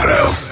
Barros.